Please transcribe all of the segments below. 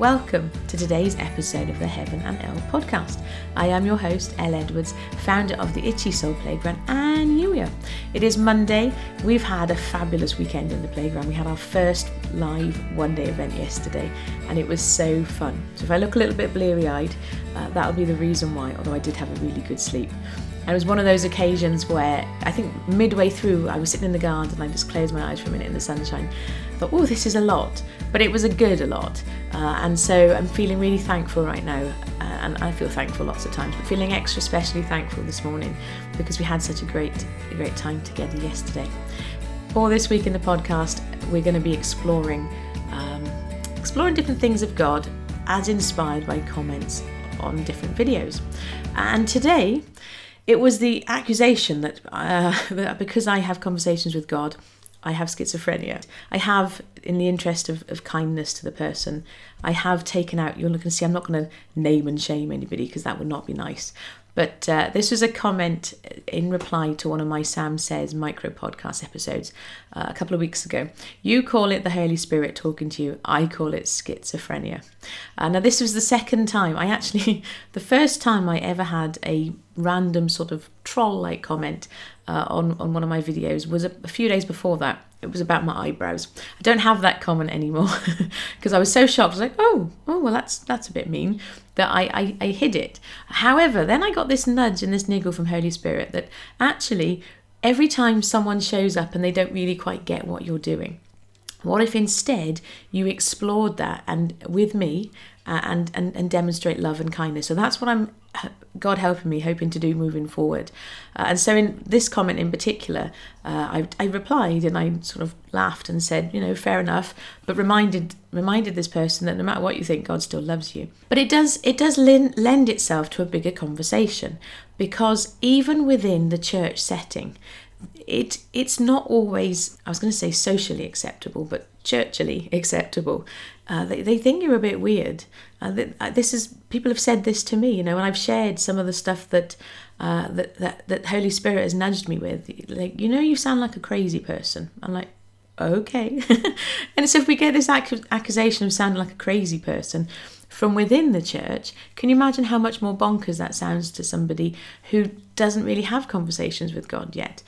Welcome to today's episode of the Heaven and Elle podcast. I am your host, Elle Edwards, founder of the Itchy Soul Playground and Youier. It is Monday. We've had a fabulous weekend in the playground. We had our first live one day event yesterday and it was so fun. So if I look a little bit bleary eyed, uh, that'll be the reason why, although I did have a really good sleep. And it was one of those occasions where I think midway through I was sitting in the garden and I just closed my eyes for a minute in the sunshine. I thought, oh, this is a lot. But it was a good a lot. Uh, and so I'm feeling really thankful right now. Uh, and I feel thankful lots of times, but feeling extra especially thankful this morning because we had such a great, a great time together yesterday. For this week in the podcast, we're going to be exploring, um, exploring different things of God as inspired by comments on different videos. And today, it was the accusation that, uh, because I have conversations with God, I have schizophrenia. I have, in the interest of, of kindness to the person, I have taken out, you're going to see, I'm not going to name and shame anybody because that would not be nice. But uh, this was a comment in reply to one of my Sam Says micro podcast episodes uh, a couple of weeks ago. You call it the Holy Spirit talking to you, I call it schizophrenia. Uh, now, this was the second time, I actually, the first time I ever had a random sort of troll like comment uh, on, on one of my videos was a, a few days before that it was about my eyebrows. I don't have that comment anymore because I was so shocked. I was like, oh, oh, well, that's that's a bit mean that I, I, I hid it. However, then I got this nudge and this niggle from Holy Spirit that actually every time someone shows up and they don't really quite get what you're doing, what if instead you explored that and with me uh, and, and and demonstrate love and kindness? So that's what I'm God helping me, hoping to do moving forward. Uh, and so, in this comment in particular, uh, I, I, replied and I sort of laughed and said, you know, fair enough, but reminded reminded this person that no matter what you think, God still loves you. But it does it does lend, lend itself to a bigger conversation because even within the church setting, it it's not always I was going to say socially acceptable, but churchily acceptable. Uh, they, they think you're a bit weird. Uh, uh, this is people have said this to me, you know, and I've shared some of the stuff that uh, that, that that Holy Spirit has nudged me with. Like, you know, you sound like a crazy person. I'm like, okay. and so if we get this ac- accusation of sounding like a crazy person from within the church, can you imagine how much more bonkers that sounds to somebody who doesn't really have conversations with God yet?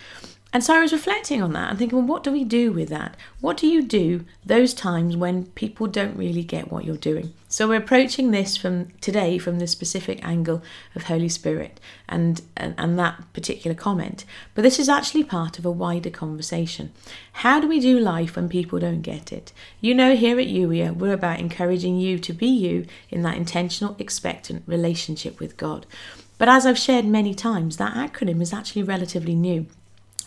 And so I was reflecting on that and thinking, well, what do we do with that? What do you do those times when people don't really get what you're doing? So we're approaching this from today from the specific angle of Holy Spirit and, and, and that particular comment. But this is actually part of a wider conversation. How do we do life when people don't get it? You know, here at Youier, we're about encouraging you to be you in that intentional, expectant relationship with God. But as I've shared many times, that acronym is actually relatively new.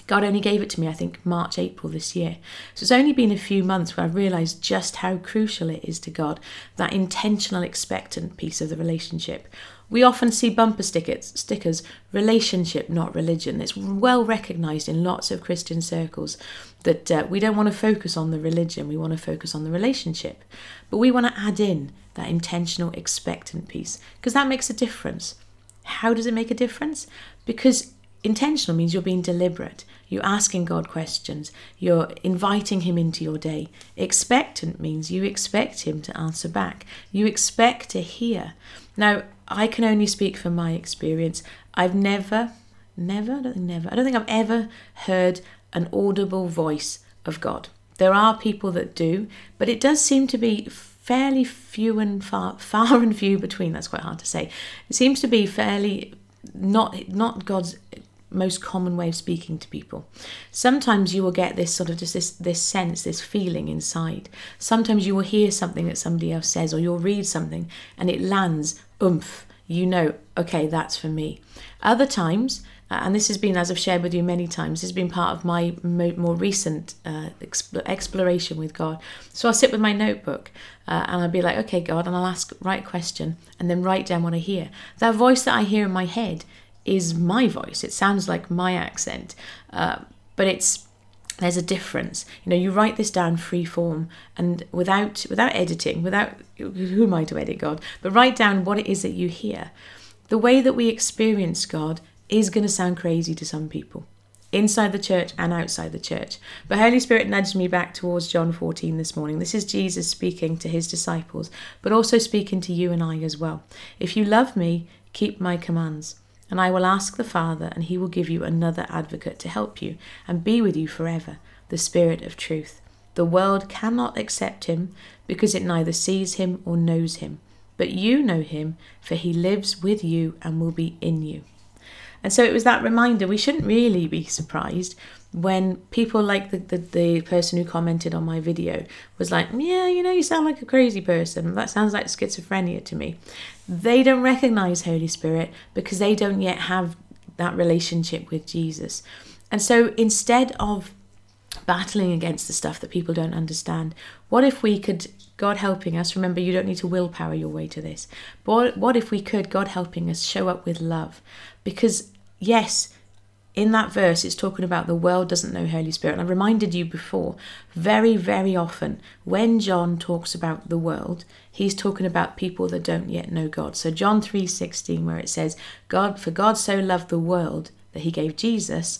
God only gave it to me, I think, March, April this year. So it's only been a few months where I've realised just how crucial it is to God, that intentional, expectant piece of the relationship. We often see bumper stickers, stickers, relationship, not religion. It's well recognised in lots of Christian circles that uh, we don't want to focus on the religion, we want to focus on the relationship. But we want to add in that intentional, expectant piece because that makes a difference. How does it make a difference? Because intentional means you're being deliberate. You're asking God questions. You're inviting Him into your day. Expectant means you expect Him to answer back. You expect to hear. Now, I can only speak from my experience. I've never, never, I don't think never, I don't think I've ever heard an audible voice of God. There are people that do, but it does seem to be fairly few and far, far and few between. That's quite hard to say. It seems to be fairly not not God's most common way of speaking to people. Sometimes you will get this sort of just this this sense, this feeling inside. Sometimes you will hear something that somebody else says, or you'll read something and it lands, oomph. You know, okay, that's for me. Other times, uh, and this has been, as I've shared with you many times, this has been part of my mo- more recent uh, exp- exploration with God. So I'll sit with my notebook uh, and I'll be like, okay, God, and I'll ask right question and then write down what I hear. That voice that I hear in my head is my voice. It sounds like my accent, uh, but it's there's a difference. You know, you write this down free form and without without editing, without who am I to edit God? But write down what it is that you hear. The way that we experience God is going to sound crazy to some people. inside the church and outside the church. But Holy Spirit nudged me back towards John 14 this morning. This is Jesus speaking to his disciples, but also speaking to you and I as well. If you love me, keep my commands. And I will ask the Father, and he will give you another advocate to help you and be with you forever, the Spirit of truth. The world cannot accept him because it neither sees him or knows him. But you know him, for he lives with you and will be in you. And so it was that reminder we shouldn't really be surprised when people like the, the, the, person who commented on my video was like, Yeah, you know, you sound like a crazy person. That sounds like schizophrenia to me. They don't recognize Holy Spirit because they don't yet have that relationship with Jesus. And so instead of battling against the stuff that people don't understand. What if we could, God helping us, remember you don't need to willpower your way to this, but what if we could, God helping us, show up with love? Because, yes, in that verse, it's talking about the world doesn't know Holy Spirit. And I reminded you before, very, very often, when John talks about the world, he's talking about people that don't yet know God. So John 3:16, where it says, God, for God so loved the world that he gave Jesus,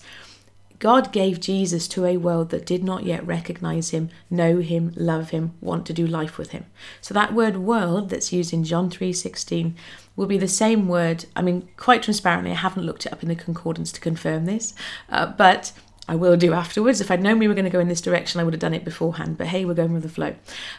God gave Jesus to a world that did not yet recognize him, know him, love him, want to do life with him. So that word world that's used in John 3:16 will be the same word. I mean, quite transparently, I haven't looked it up in the concordance to confirm this, uh, but I will do afterwards. If I'd known we were going to go in this direction, I would have done it beforehand. But hey, we're going with the flow.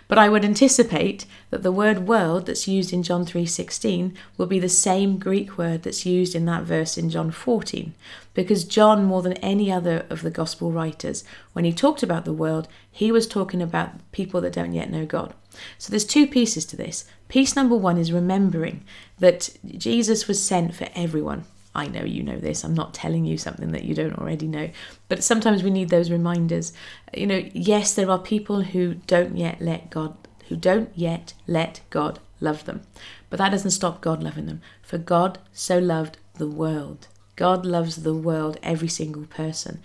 But I would anticipate that the word world that's used in John 3:16 will be the same Greek word that's used in that verse in John 14. Because John, more than any other of the gospel writers, when he talked about the world, he was talking about people that don't yet know God. So there's two pieces to this. Piece number one is remembering that Jesus was sent for everyone I know you know this. I'm not telling you something that you don't already know. But sometimes we need those reminders. You know, yes, there are people who don't yet let God who don't yet let God love them. But that doesn't stop God loving them. For God so loved the world. God loves the world, every single person.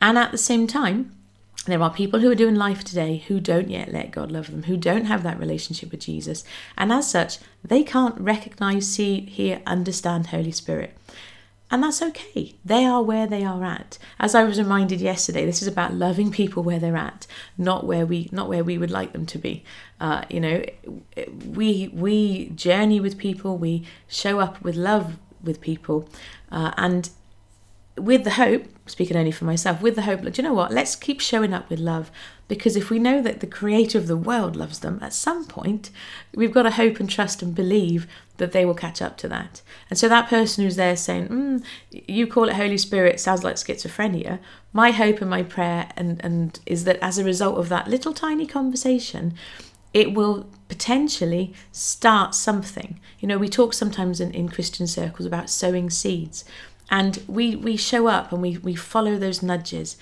And at the same time, there are people who are doing life today who don't yet let God love them, who don't have that relationship with Jesus. And as such, they can't recognize, see, hear, understand Holy Spirit. And that's okay. They are where they are at. As I was reminded yesterday, this is about loving people where they're at, not where we not where we would like them to be. Uh, you know, we we journey with people, we show up with love with people, uh, and with the hope, speaking only for myself, with the hope, do you know what? Let's keep showing up with love because if we know that the creator of the world loves them, at some point, we've got to hope and trust and believe that they will catch up to that. And so that person who's there saying, mm, you call it Holy Spirit, sounds like schizophrenia. My hope and my prayer and, and is that as a result of that little tiny conversation, it will potentially start something. You know, we talk sometimes in, in Christian circles about sowing seeds. And we, we show up and we, we follow those nudges,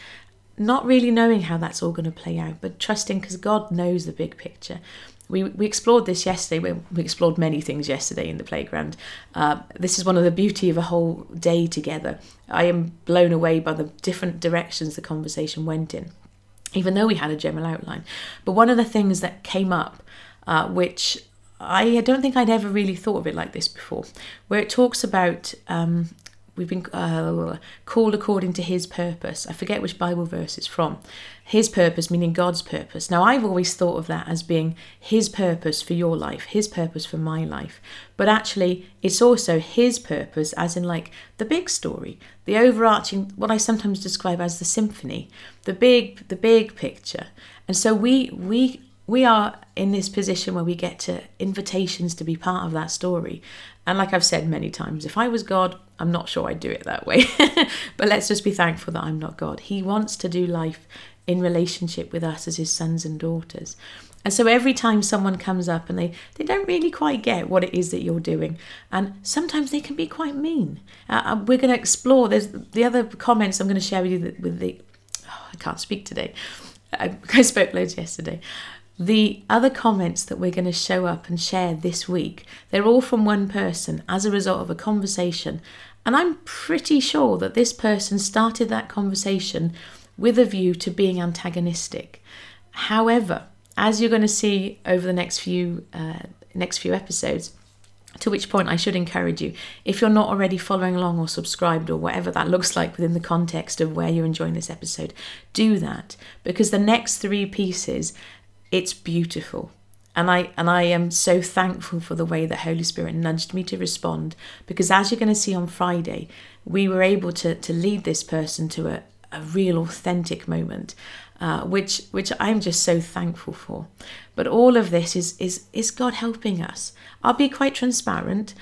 not really knowing how that's all going to play out, but trusting because God knows the big picture. We, we explored this yesterday. We, we explored many things yesterday in the playground. Uh, this is one of the beauty of a whole day together. I am blown away by the different directions the conversation went in, even though we had a general outline. But one of the things that came up, uh, which I don't think I'd ever really thought of it like this before, where it talks about um, we've been uh, called according to his purpose. I forget which Bible verse it's from. His purpose, meaning God's purpose. Now, I've always thought of that as being his purpose for your life, his purpose for my life. But actually, it's also his purpose, as in like the big story, the overarching, what I sometimes describe as the symphony, the big, the big picture. And so we we we are in this position where we get to invitations to be part of that story. And like I've said many times, if I was God, I'm not sure I'd do it that way. but let's just be thankful that I'm not God. He wants to do life in relationship with us as his sons and daughters. And so every time someone comes up and they, they don't really quite get what it is that you're doing, and sometimes they can be quite mean. Uh, uh we're going to explore. There's the other comments I'm going to share with you with the. Oh, I can't speak today. I, I spoke loads yesterday. The other comments that we're going to show up and share this week, they're all from one person as a result of a conversation. And I'm pretty sure that this person started that conversation with a view to being antagonistic. However, as you're going to see over the next few uh, next few episodes, To which point, I should encourage you, if you're not already following along or subscribed or whatever that looks like within the context of where you're enjoying this episode, do that because the next three pieces, it's beautiful. And I and I am so thankful for the way that Holy Spirit nudged me to respond because as you're going to see on Friday, we were able to to lead this person to a, a real authentic moment, uh, which which I'm just so thankful for. But all of this is is is God helping us. I'll be quite transparent.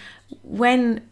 When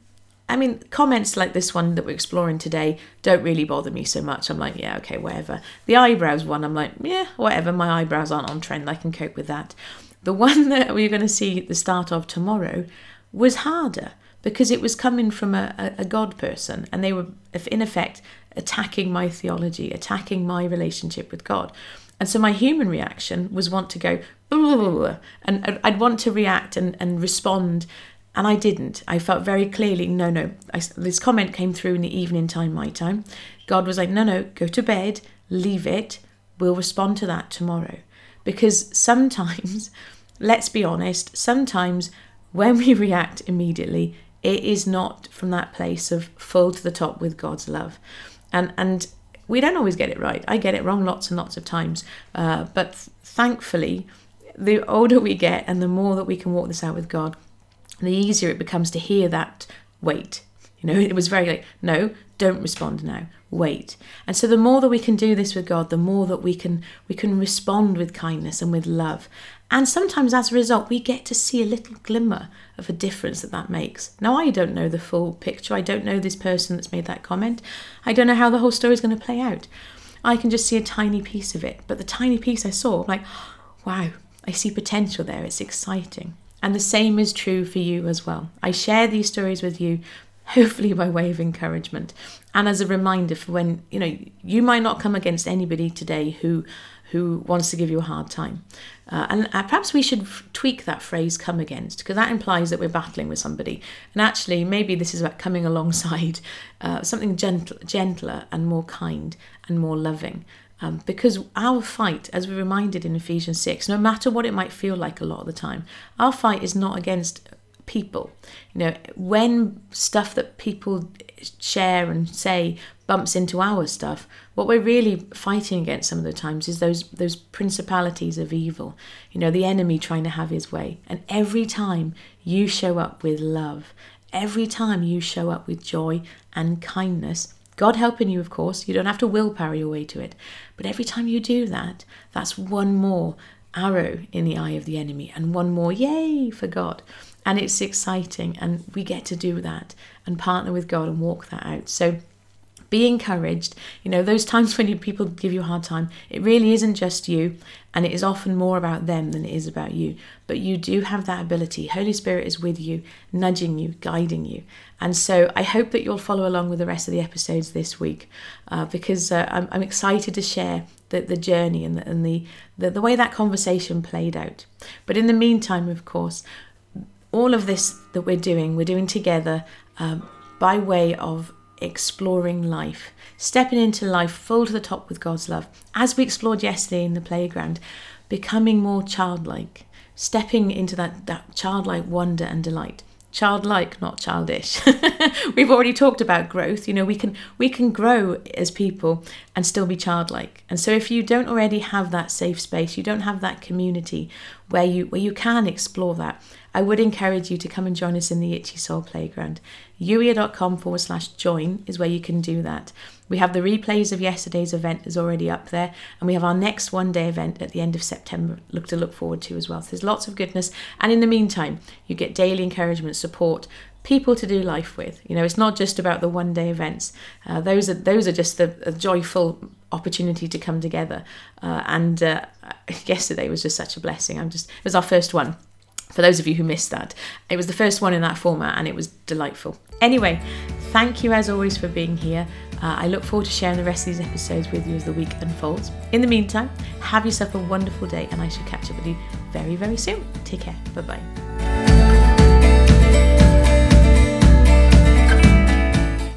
I mean, comments like this one that we're exploring today don't really bother me so much. I'm like, yeah, okay, whatever. The eyebrows one, I'm like, yeah, whatever. My eyebrows aren't on trend. I can cope with that. The one that we're going to see at the start of tomorrow was harder because it was coming from a, a, a God person and they were, in effect, attacking my theology, attacking my relationship with God. And so my human reaction was want to go, and I'd want to react and, and respond and I didn't. I felt very clearly, no, no. I, this comment came through in the evening time, my time. God was like, no, no, go to bed, leave it. We'll respond to that tomorrow. Because sometimes, let's be honest, sometimes when we react immediately, it is not from that place of full to the top with God's love. And, and we don't always get it right. I get it wrong lots and lots of times. Uh, but thankfully, the older we get and the more that we can walk this out with God, the easier it becomes to hear that wait. You know, it was very like, no, don't respond now. Wait. And so the more that we can do this with God, the more that we can we can respond with kindness and with love. And sometimes as a result, we get to see a little glimmer of a difference that that makes. Now, I don't know the full picture. I don't know this person that's made that comment. I don't know how the whole story is going to play out. I can just see a tiny piece of it. But the tiny piece I saw, like, wow, I see potential there. It's exciting. And the same is true for you as well. I share these stories with you, hopefully by way of encouragement and as a reminder for when, you know, you might not come against anybody today who who wants to give you a hard time. Uh, and uh, perhaps we should f- tweak that phrase come against because that implies that we're battling with somebody. And actually, maybe this is about coming alongside uh, something gentle, gentler and more kind and more loving. Um, because our fight, as we're reminded in Ephesians 6, no matter what it might feel like a lot of the time, our fight is not against people. You know, when stuff that people share and say bumps into our stuff, what we're really fighting against some of the times is those those principalities of evil. You know, the enemy trying to have his way. And every time you show up with love, every time you show up with joy and kindness, God helping you, of course, you don't have to willpower your way to it. But every time you do that, that's one more arrow in the eye of the enemy and one more yay for God. And it's exciting, and we get to do that and partner with God and walk that out. So be encouraged. You know, those times when you, people give you a hard time, it really isn't just you, and it is often more about them than it is about you. But you do have that ability. Holy Spirit is with you, nudging you, guiding you. And so I hope that you'll follow along with the rest of the episodes this week uh, because uh, I'm, I'm, excited to share the, the journey and, the, and the, the, the way that conversation played out. But in the meantime, of course, all of this that we're doing, we're doing together um, by way of exploring life, stepping into life full to the top with God's love. As we explored yesterday in the playground, becoming more childlike, stepping into that, that childlike wonder and delight. Childlike, not childish. We've already talked about growth. You know, we can we can grow as people and still be childlike. And so if you don't already have that safe space, you don't have that community where you where you can explore that, I would encourage you to come and join us in the Itchy Soul Playground. Youier.com forward slash join is where you can do that. We have the replays of yesterday's event is already up there, and we have our next one day event at the end of September look to look forward to as well. So there's lots of goodness. And in the meantime, you get daily encouragement, support, people to do life with. You know, it's not just about the one day events. Uh, those are those are just the a joyful opportunity to come together. Uh, and uh, yesterday was just such a blessing. I'm just it was our first one for those of you who missed that. It was the first one in that format and it was delightful. Anyway, thank you as always for being here. Uh, I look forward to sharing the rest of these episodes with you as the week unfolds. In the meantime, have yourself a wonderful day and I shall catch up with you very, very soon. Take care. Bye bye.